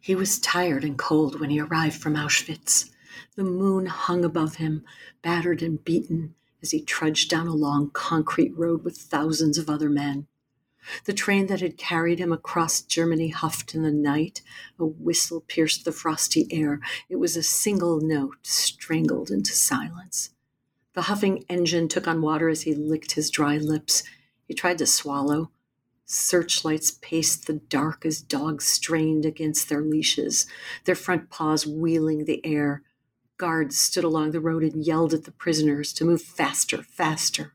He was tired and cold when he arrived from Auschwitz. The moon hung above him, battered and beaten, as he trudged down a long concrete road with thousands of other men. The train that had carried him across Germany huffed in the night. A whistle pierced the frosty air. It was a single note strangled into silence. The huffing engine took on water as he licked his dry lips. He tried to swallow, Searchlights paced the dark as dogs strained against their leashes, their front paws wheeling the air. Guards stood along the road and yelled at the prisoners to move faster, faster.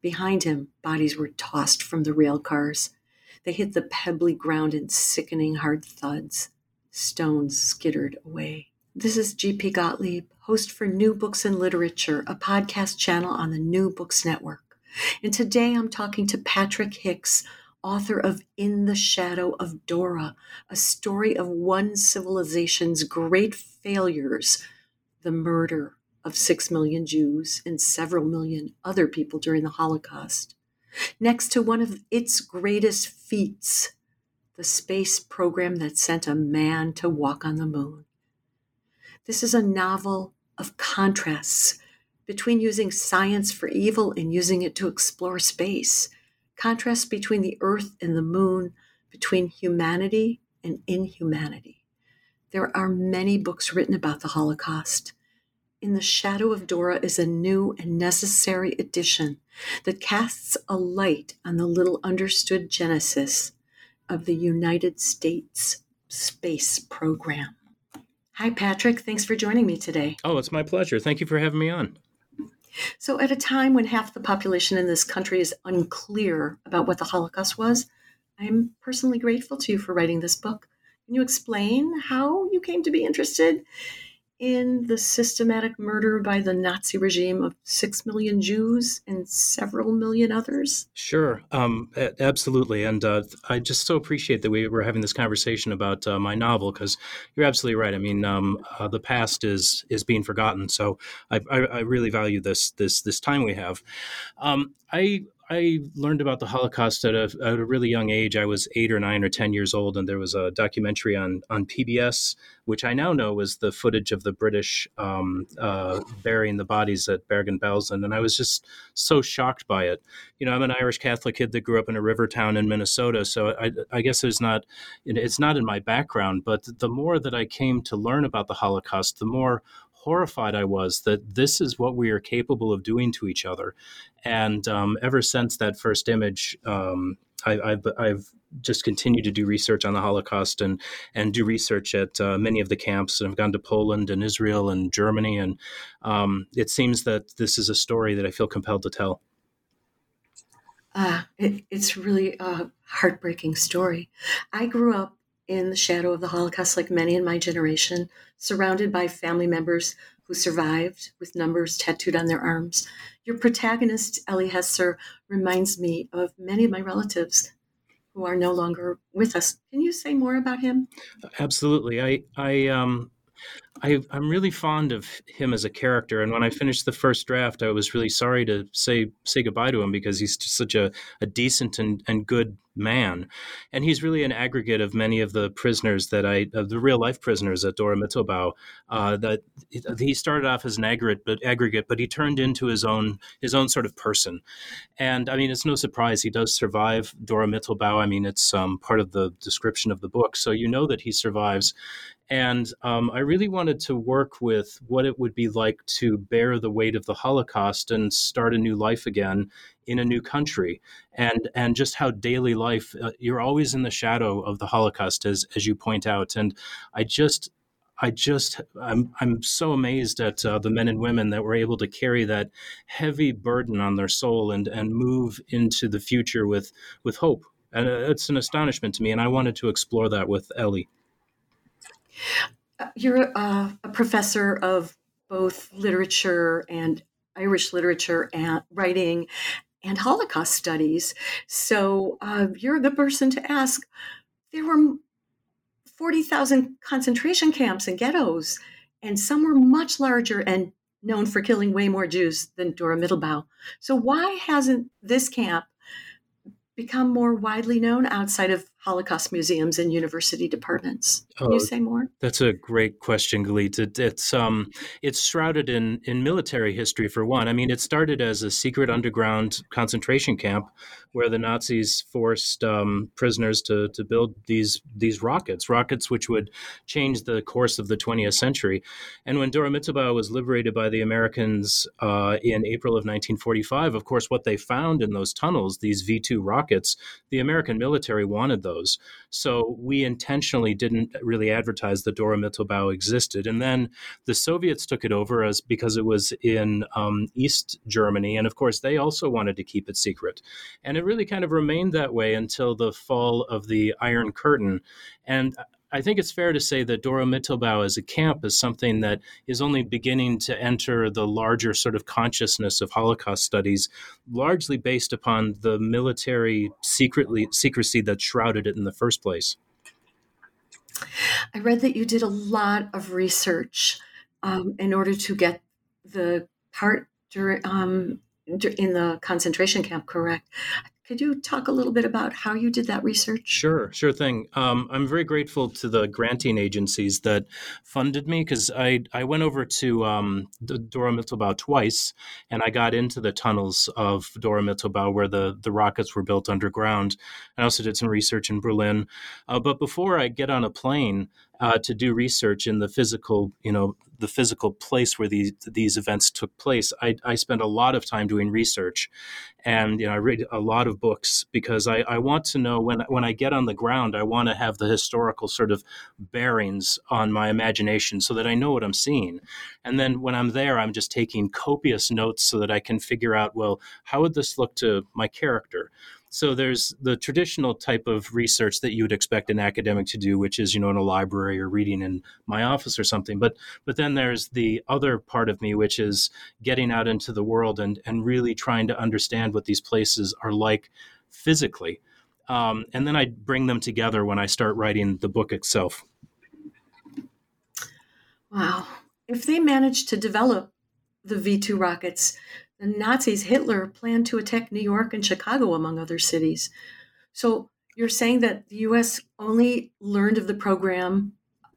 Behind him, bodies were tossed from the rail cars. They hit the pebbly ground in sickening hard thuds. Stones skittered away. This is G.P. Gottlieb, host for New Books and Literature, a podcast channel on the New Books Network. And today I'm talking to Patrick Hicks, author of In the Shadow of Dora, a story of one civilization's great failures, the murder of six million Jews and several million other people during the Holocaust. Next to one of its greatest feats, the space program that sent a man to walk on the moon. This is a novel of contrasts between using science for evil and using it to explore space contrast between the earth and the moon, between humanity and inhumanity. There are many books written about the Holocaust. In the Shadow of Dora is a new and necessary addition that casts a light on the little understood genesis of the United States space program. Hi, Patrick. Thanks for joining me today. Oh, it's my pleasure. Thank you for having me on. So, at a time when half the population in this country is unclear about what the Holocaust was, I'm personally grateful to you for writing this book. Can you explain how you came to be interested in the systematic murder by the Nazi regime of six million Jews and several million others? Sure, um, absolutely. And uh, I just so appreciate that we were having this conversation about uh, my novel because you're absolutely right. I mean, um, uh, the past is is being forgotten, so I, I, I, really value this this this time we have. Um, I I learned about the Holocaust at a, at a really young age. I was eight or nine or ten years old, and there was a documentary on on PBS, which I now know was the footage of the British um, uh, burying the bodies at Bergen-Belsen, and I was just so shocked by it. You know, I'm an Irish Catholic kid that grew up in a river town in Minnesota, so I, I guess it's not it's not in my background. But the more that I came to learn about the Holocaust, the more horrified I was that this is what we are capable of doing to each other. And um, ever since that first image, um, I, have I've just continued to do research on the Holocaust and and do research at uh, many of the camps. And I've gone to Poland and Israel and Germany, and um, it seems that this is a story that I feel compelled to tell. Uh, it, it's really a heartbreaking story. I grew up in the shadow of the Holocaust, like many in my generation, surrounded by family members who survived with numbers tattooed on their arms. Your protagonist, Elie Hesser, reminds me of many of my relatives who are no longer with us. Can you say more about him? Absolutely. I, I, um, I, am really fond of him as a character, and when I finished the first draft, I was really sorry to say say goodbye to him because he's such a, a decent and, and good man, and he's really an aggregate of many of the prisoners that I of the real life prisoners at Dora Mittelbau. Uh, that he started off as an aggregate, but aggregate, but he turned into his own his own sort of person, and I mean it's no surprise he does survive Dora Mittelbau. I mean it's um, part of the description of the book, so you know that he survives, and um, I really wanted to work with what it would be like to bear the weight of the Holocaust and start a new life again in a new country. And, and just how daily life, uh, you're always in the shadow of the Holocaust, as, as you point out. And I just, I just I'm I'm so amazed at uh, the men and women that were able to carry that heavy burden on their soul and and move into the future with with hope and uh, it's an astonishment to me. And I wanted to explore that with Ellie. Uh, you're a, a professor of both literature and Irish literature and writing and Holocaust studies. So uh, you're the person to ask. There were 40,000 concentration camps and ghettos, and some were much larger and known for killing way more Jews than Dora Mittelbau. So why hasn't this camp become more widely known outside of Holocaust museums and university departments? Can oh, you say more? That's a great question, Galit. It, it's um, it's shrouded in in military history for one. I mean, it started as a secret underground concentration camp where the Nazis forced um, prisoners to to build these these rockets, rockets which would change the course of the 20th century. And when Dora Mittelbau was liberated by the Americans uh, in April of 1945, of course, what they found in those tunnels, these V2 rockets, the American military wanted those those. So we intentionally didn't really advertise that Dora Mittelbau existed. And then the Soviets took it over as because it was in um, East Germany. And of course, they also wanted to keep it secret. And it really kind of remained that way until the fall of the Iron Curtain. And I think it's fair to say that Dora Mittelbau as a camp is something that is only beginning to enter the larger sort of consciousness of Holocaust studies, largely based upon the military secretly secrecy that shrouded it in the first place. I read that you did a lot of research um, in order to get the part during, um, in the concentration camp correct. Could you talk a little bit about how you did that research? Sure, sure thing. Um, I'm very grateful to the granting agencies that funded me because I, I went over to um, Dora Mittelbau twice and I got into the tunnels of Dora Mittelbau where the, the rockets were built underground. I also did some research in Berlin. Uh, but before I get on a plane, uh, to do research in the physical, you know, the physical place where these these events took place. I, I spent a lot of time doing research, and you know, I read a lot of books because I, I want to know when when I get on the ground, I want to have the historical sort of bearings on my imagination so that I know what I'm seeing, and then when I'm there, I'm just taking copious notes so that I can figure out well, how would this look to my character so there's the traditional type of research that you would expect an academic to do, which is you know in a library or reading in my office or something. But but then there's the other part of me, which is getting out into the world and and really trying to understand what these places are like physically. Um, and then I bring them together when I start writing the book itself. Wow. If they manage to develop the V 2 rockets, the Nazis, Hitler, planned to attack New York and Chicago, among other cities. So you're saying that the U.S. only learned of the program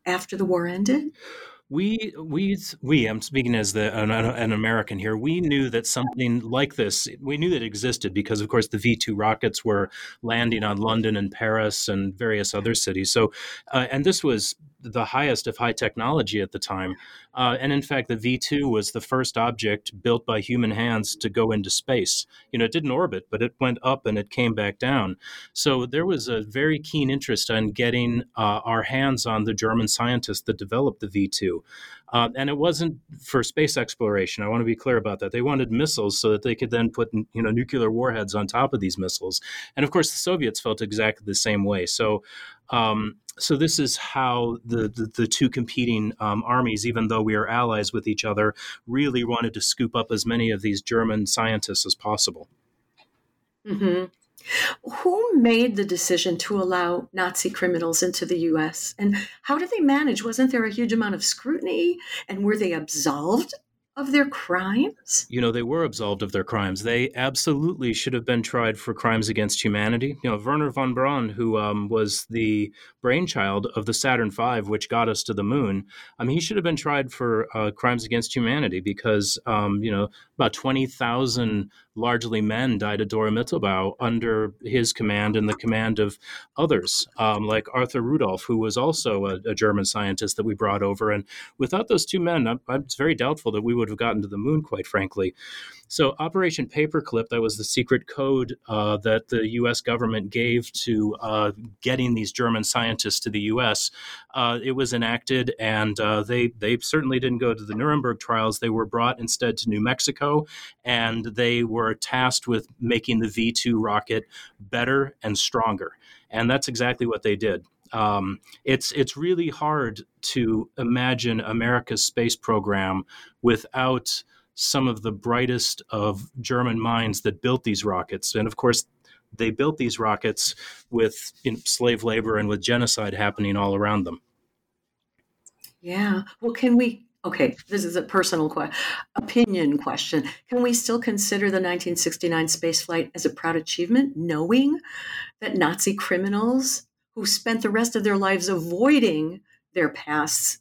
after the war ended? we we we i'm speaking as the an, an, american here we knew that something like this we knew that existed because of course the v2 rockets were landing on london and paris and various other cities so uh, and this was the highest of high technology at the time. Uh, and in fact, the V 2 was the first object built by human hands to go into space. You know, it didn't orbit, but it went up and it came back down. So there was a very keen interest in getting uh, our hands on the German scientists that developed the V 2. Uh, and it wasn't for space exploration. I want to be clear about that. They wanted missiles so that they could then put you know nuclear warheads on top of these missiles. And of course, the Soviets felt exactly the same way. So um, so this is how the the, the two competing um, armies, even though we are allies with each other, really wanted to scoop up as many of these German scientists as possible. Mm-hmm. Who made the decision to allow Nazi criminals into the U.S. and how did they manage? Wasn't there a huge amount of scrutiny, and were they absolved of their crimes? You know, they were absolved of their crimes. They absolutely should have been tried for crimes against humanity. You know, Wernher von Braun, who um, was the brainchild of the Saturn V, which got us to the moon, I mean, he should have been tried for uh, crimes against humanity because, um, you know, about 20,000 largely men died at Dora Mittelbau under his command and the command of others, um, like Arthur Rudolph, who was also a, a, German scientist that we brought over. And without those two men, I, I'm very doubtful that we would have gotten to the moon, quite frankly. So, Operation Paperclip, that was the secret code uh, that the U.S. government gave to uh, getting these German scientists to the U.S. Uh, it was enacted, and uh, they they certainly didn't go to the Nuremberg trials. They were brought instead to New Mexico, and they were tasked with making the V two rocket better and stronger. And that's exactly what they did. Um, it's it's really hard to imagine America's space program without some of the brightest of German minds that built these rockets. And of course, they built these rockets with you know, slave labor and with genocide happening all around them. Yeah. Well, can we? Okay, this is a personal que- opinion question. Can we still consider the 1969 spaceflight as a proud achievement, knowing that Nazi criminals who spent the rest of their lives avoiding their pasts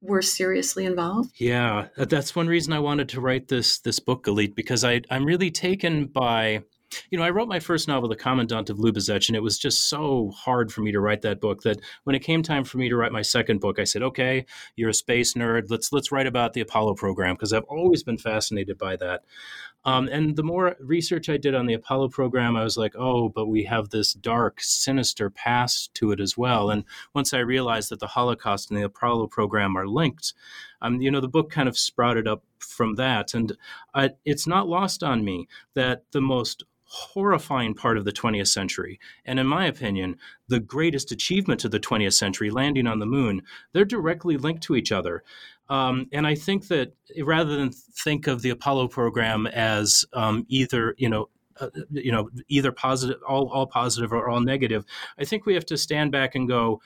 were seriously involved. Yeah, uh, that's one reason I wanted to write this this book, Galit, because I I'm really taken by you know, I wrote my first novel, The Commandant of Lubizec, and it was just so hard for me to write that book that when it came time for me to write my second book, I said, "Okay, you're a space nerd. Let's let's write about the Apollo program because I've always been fascinated by that." Um, and the more research I did on the Apollo program, I was like, oh, but we have this dark, sinister past to it as well. And once I realized that the Holocaust and the Apollo program are linked, um, you know, the book kind of sprouted up from that. And I, it's not lost on me that the most horrifying part of the 20th century, and in my opinion, the greatest achievement of the 20th century, landing on the moon, they're directly linked to each other. Um, and I think that rather than think of the Apollo program as um, either, you know, uh, you know, either positive, all, all positive or all negative, I think we have to stand back and go,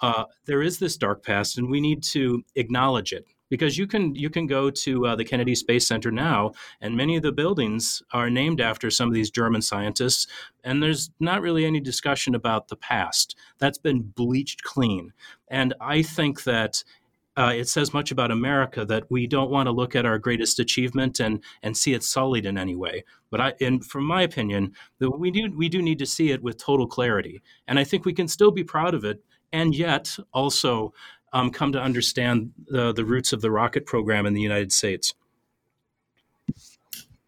uh, there is this dark past, and we need to acknowledge it because you can you can go to uh, the Kennedy Space Center now, and many of the buildings are named after some of these German scientists, and there's not really any discussion about the past. That's been bleached clean, and I think that uh, it says much about America that we don't want to look at our greatest achievement and and see it sullied in any way. But I, and from my opinion, that we do we do need to see it with total clarity, and I think we can still be proud of it, and yet also um, come to understand the the roots of the rocket program in the United States.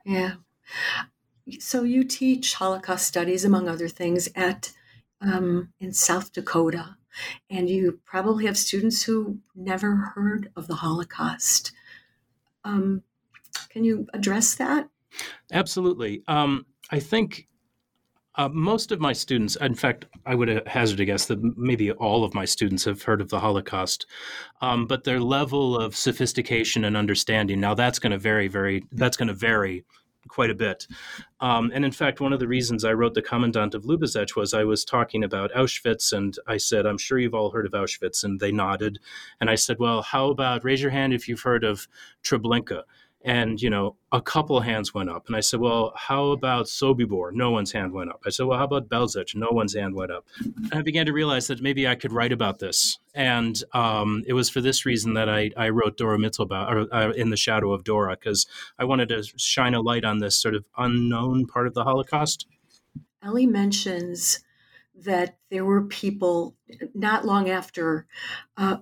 Yeah. So you teach Holocaust studies, among other things, at um, in South Dakota and you probably have students who never heard of the Holocaust. Um, can you address that? Absolutely. Um, I think uh, most of my students, in fact, I would hazard a guess that maybe all of my students have heard of the Holocaust, um, but their level of sophistication and understanding now that's going to vary, very that's going to vary quite a bit. Um, and in fact, one of the reasons I wrote The Commandant of Lubizec was I was talking about Auschwitz, and I said, I'm sure you've all heard of Auschwitz. And they nodded. And I said, Well, how about raise your hand if you've heard of Treblinka? And, you know, a couple hands went up. And I said, well, how about Sobibor? No one's hand went up. I said, well, how about Belzec? No one's hand went up. And I began to realize that maybe I could write about this. And um, it was for this reason that I, I wrote Dora Mittelbau, or, uh, In the Shadow of Dora, because I wanted to shine a light on this sort of unknown part of the Holocaust. Ellie mentions that there were people not long after uh,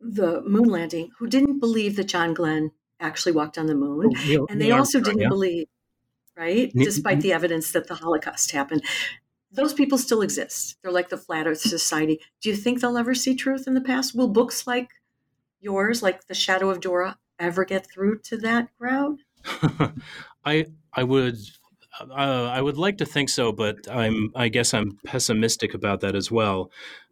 the moon landing who didn't believe that John Glenn actually walked on the moon. Oh, Neil, and they Neil also didn't yeah. believe, right? Despite the evidence that the Holocaust happened. Those people still exist. They're like the Flat Earth Society. Do you think they'll ever see truth in the past? Will books like yours, like The Shadow of Dora, ever get through to that crowd? I I would uh, I would like to think so, but I'm I guess I'm pessimistic about that as well.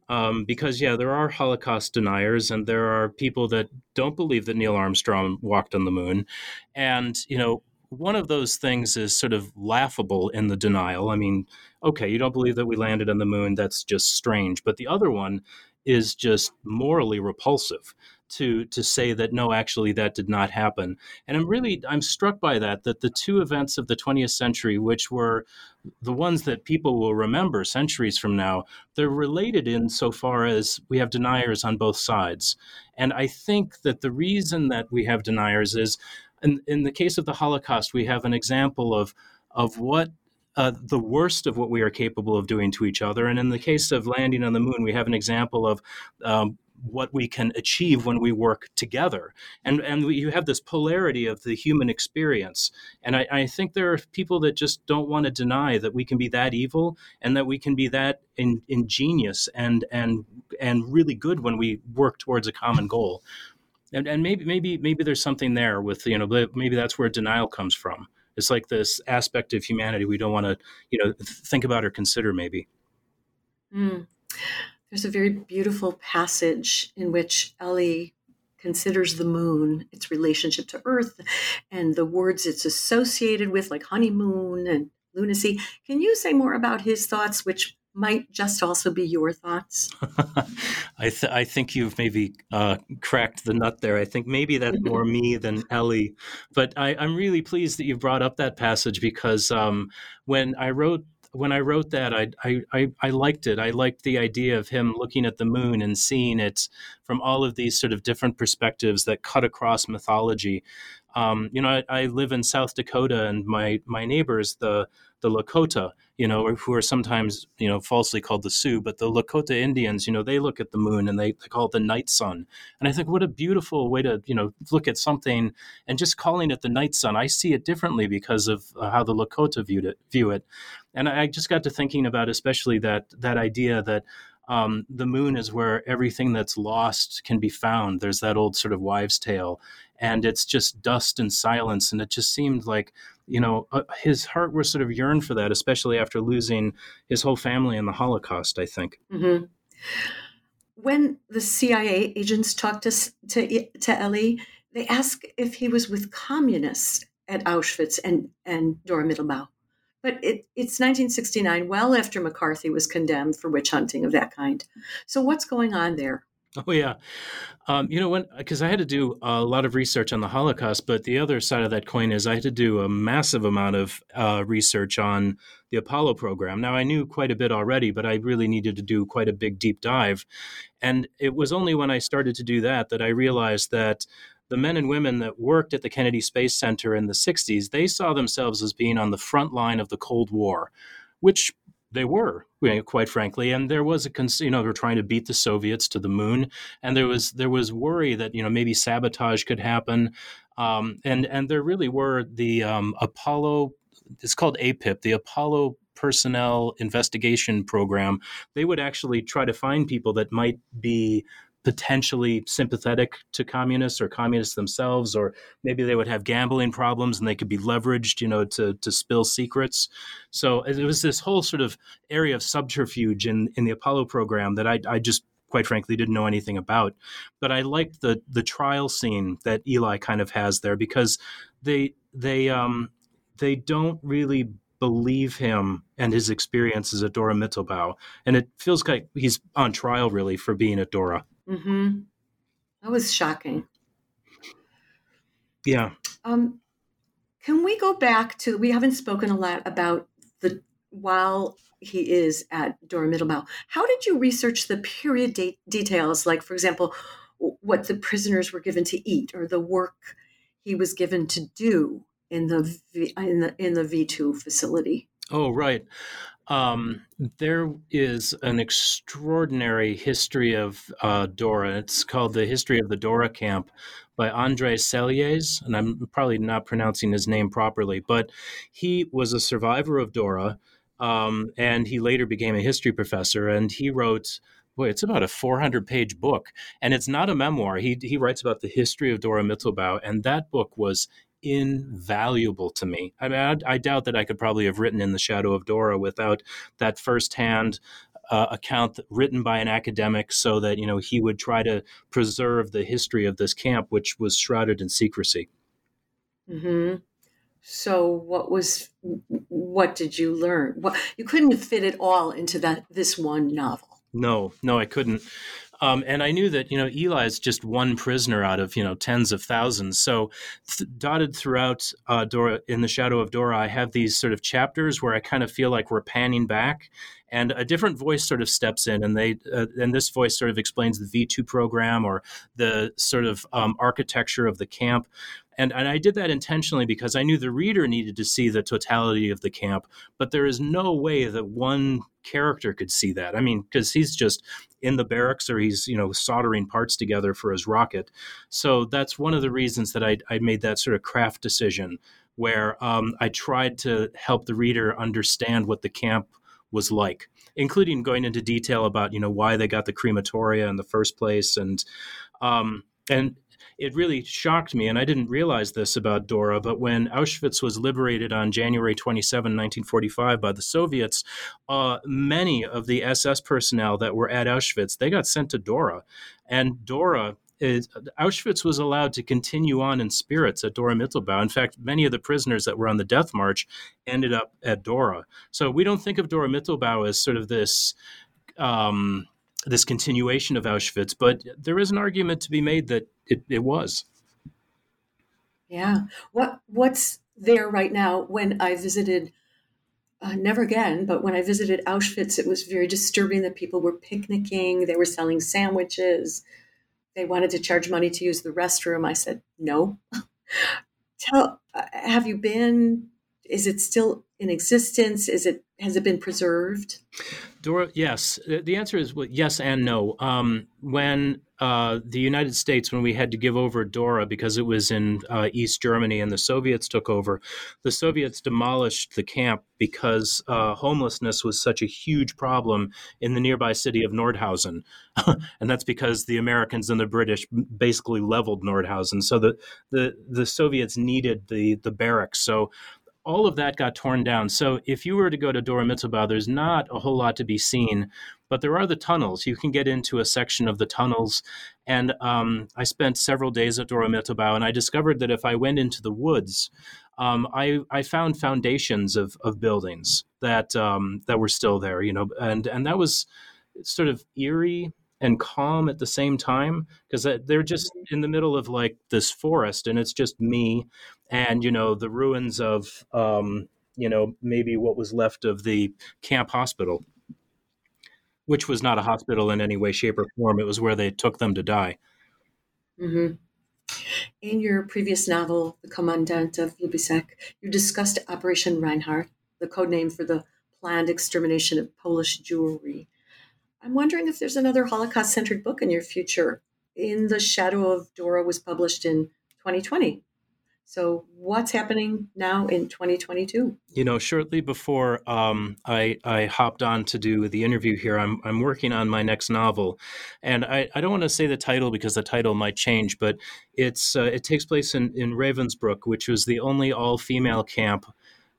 Um, because yeah, there are Holocaust deniers, and there are people that don't believe that Neil Armstrong walked on the moon, and you know. One of those things is sort of laughable in the denial. I mean, okay, you don't believe that we landed on the moon. That's just strange. But the other one is just morally repulsive to to say that no actually that did not happen and i'm really i'm struck by that that the two events of the 20th century which were the ones that people will remember centuries from now they're related in so far as we have deniers on both sides and i think that the reason that we have deniers is in, in the case of the holocaust we have an example of of what uh, the worst of what we are capable of doing to each other. And in the case of landing on the moon, we have an example of um, what we can achieve when we work together. And and we, you have this polarity of the human experience. And I, I think there are people that just don't want to deny that we can be that evil and that we can be that in, ingenious and and and really good when we work towards a common goal. And, and maybe maybe maybe there's something there with you know maybe that's where denial comes from. It's like this aspect of humanity we don't want to you know think about or consider maybe. Mm. There's a very beautiful passage in which Ellie considers the moon, its relationship to Earth, and the words it's associated with, like honeymoon and lunacy. Can you say more about his thoughts, which might just also be your thoughts? I, th- I think you've maybe uh, cracked the nut there. I think maybe that's more me than Ellie. But I, am really pleased that you brought up that passage because um, when I wrote when I wrote that, I, I, I liked it. I liked the idea of him looking at the moon and seeing it from all of these sort of different perspectives that cut across mythology. Um, you know, I, I, live in South Dakota, and my my neighbors, the the Lakota, you know, who are sometimes you know falsely called the Sioux, but the Lakota Indians, you know, they look at the moon and they, they call it the night sun. And I think what a beautiful way to you know look at something and just calling it the night sun. I see it differently because of how the Lakota viewed it, view it. And I just got to thinking about especially that that idea that um, the moon is where everything that's lost can be found. There's that old sort of wives' tale, and it's just dust and silence. And it just seemed like, you know, uh, his heart was sort of yearned for that, especially after losing his whole family in the Holocaust. I think. Mm-hmm. When the CIA agents talked to to, to Ellie, they asked if he was with communists at Auschwitz and and Dora Mittelbau. But it, it's 1969, well after McCarthy was condemned for witch hunting of that kind. So what's going on there? Oh yeah, um, you know when because I had to do a lot of research on the Holocaust, but the other side of that coin is I had to do a massive amount of uh, research on the Apollo program. Now I knew quite a bit already, but I really needed to do quite a big deep dive, and it was only when I started to do that that I realized that the men and women that worked at the Kennedy Space Center in the 60s, they saw themselves as being on the front line of the Cold War, which they were, quite frankly. And there was a, you know, they were trying to beat the Soviets to the moon, and there was there was worry that you know maybe sabotage could happen, um, and and there really were the um, Apollo. It's called APIP, the Apollo Personnel Investigation Program. They would actually try to find people that might be potentially sympathetic to communists or communists themselves, or maybe they would have gambling problems and they could be leveraged, you know, to to spill secrets. So it was this whole sort of area of subterfuge in in the Apollo program that I, I just quite frankly didn't know anything about. But I liked the the trial scene that Eli kind of has there because they they um they don't really believe him and his experiences at Dora Mittelbau. And it feels like he's on trial really for being at Dora. Mm-hmm. That was shocking. Yeah. Um, can we go back to? We haven't spoken a lot about the while he is at Dora Mittelbau. How did you research the period de- details? Like, for example, what the prisoners were given to eat, or the work he was given to do in the v, in the in the V two facility. Oh, right. Um, there is an extraordinary history of uh, Dora. It's called The History of the Dora Camp by Andre Sellier, and I'm probably not pronouncing his name properly, but he was a survivor of Dora, um, and he later became a history professor, and he wrote boy, it's about a 400 page book. And it's not a memoir. He, he writes about the history of Dora Mittelbau. And that book was invaluable to me. I mean, I, I, doubt that I could probably have written In the Shadow of Dora without that firsthand uh, account written by an academic so that, you know, he would try to preserve the history of this camp, which was shrouded in secrecy. Mm-hmm. So what was, what did you learn? What, you couldn't fit it all into that, this one novel. No, no, I couldn't. Um, and I knew that you know Eli is just one prisoner out of you know tens of thousands. So th- dotted throughout uh, Dora in the Shadow of Dora, I have these sort of chapters where I kind of feel like we're panning back, and a different voice sort of steps in, and they uh, and this voice sort of explains the V two program or the sort of um, architecture of the camp. And, and I did that intentionally because I knew the reader needed to see the totality of the camp, but there is no way that one character could see that. I mean, because he's just in the barracks or he's, you know, soldering parts together for his rocket. So that's one of the reasons that I, I made that sort of craft decision where um, I tried to help the reader understand what the camp was like, including going into detail about, you know, why they got the crematoria in the first place and, um, and it really shocked me, and I didn't realize this about Dora, but when Auschwitz was liberated on January 27, 1945, by the Soviets, uh, many of the SS personnel that were at Auschwitz, they got sent to Dora. And Dora is, Auschwitz was allowed to continue on in spirits at Dora Mittelbau. In fact, many of the prisoners that were on the death march ended up at Dora. So we don't think of Dora Mittelbau as sort of this. Um, this continuation of Auschwitz, but there is an argument to be made that it, it was. Yeah. What what's there right now? When I visited, uh, never again, but when I visited Auschwitz, it was very disturbing that people were picnicking. They were selling sandwiches. They wanted to charge money to use the restroom. I said no. Tell, uh, have you been? Is it still in existence? Is it has it been preserved? Dora, yes. The answer is well, yes and no. Um, when uh, the United States, when we had to give over Dora because it was in uh, East Germany and the Soviets took over, the Soviets demolished the camp because uh, homelessness was such a huge problem in the nearby city of Nordhausen. and that's because the Americans and the British basically leveled Nordhausen. So the, the, the Soviets needed the, the barracks. So all of that got torn down. So if you were to go to Dora Mittelbau, there's not a whole lot to be seen, but there are the tunnels. You can get into a section of the tunnels. And um, I spent several days at Dora Mittelbau, and I discovered that if I went into the woods, um, I, I found foundations of, of buildings that um, that were still there, you know, and and that was sort of eerie and calm at the same time because they're just in the middle of like this forest and it's just me and you know the ruins of um, you know maybe what was left of the camp hospital which was not a hospital in any way shape or form. It was where they took them to die. Mm-hmm. in your previous novel the commandant of lubizec you discussed operation reinhardt the code name for the planned extermination of polish jewry I'm wondering if there's another Holocaust centered book in your future. In the Shadow of Dora was published in 2020. So, what's happening now in 2022? You know, shortly before um, I, I hopped on to do the interview here, I'm, I'm working on my next novel. And I, I don't want to say the title because the title might change, but it's uh, it takes place in, in Ravensbrück, which was the only all female camp,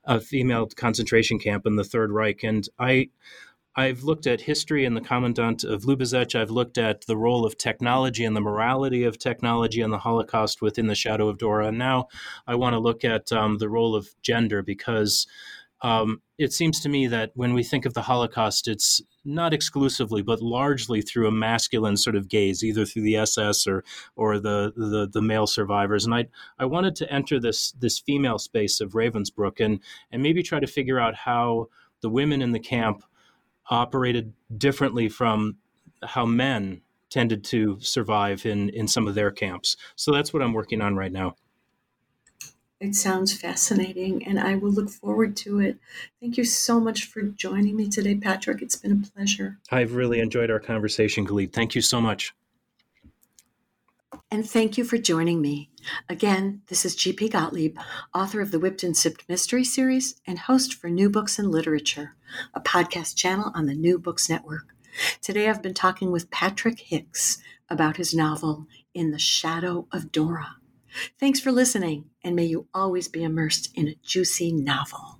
a female concentration camp in the Third Reich. And I I've looked at history and the commandant of Lubizec. I've looked at the role of technology and the morality of technology and the Holocaust within the shadow of Dora. And now I want to look at um, the role of gender because um, it seems to me that when we think of the Holocaust, it's not exclusively, but largely through a masculine sort of gaze, either through the SS or or the the, the male survivors. And I I wanted to enter this this female space of Ravensbrück and and maybe try to figure out how the women in the camp operated differently from how men tended to survive in in some of their camps. So that's what I'm working on right now. It sounds fascinating, and I will look forward to it. Thank you so much for joining me today, Patrick. It's been a pleasure. I've really enjoyed our conversation, Galit. Thank you so much. And thank you for joining me. Again, this is G.P. Gottlieb, author of the Whipped and Sipped Mystery Series and host for New Books and Literature, a podcast channel on the New Books Network. Today I've been talking with Patrick Hicks about his novel, In the Shadow of Dora. Thanks for listening, and may you always be immersed in a juicy novel.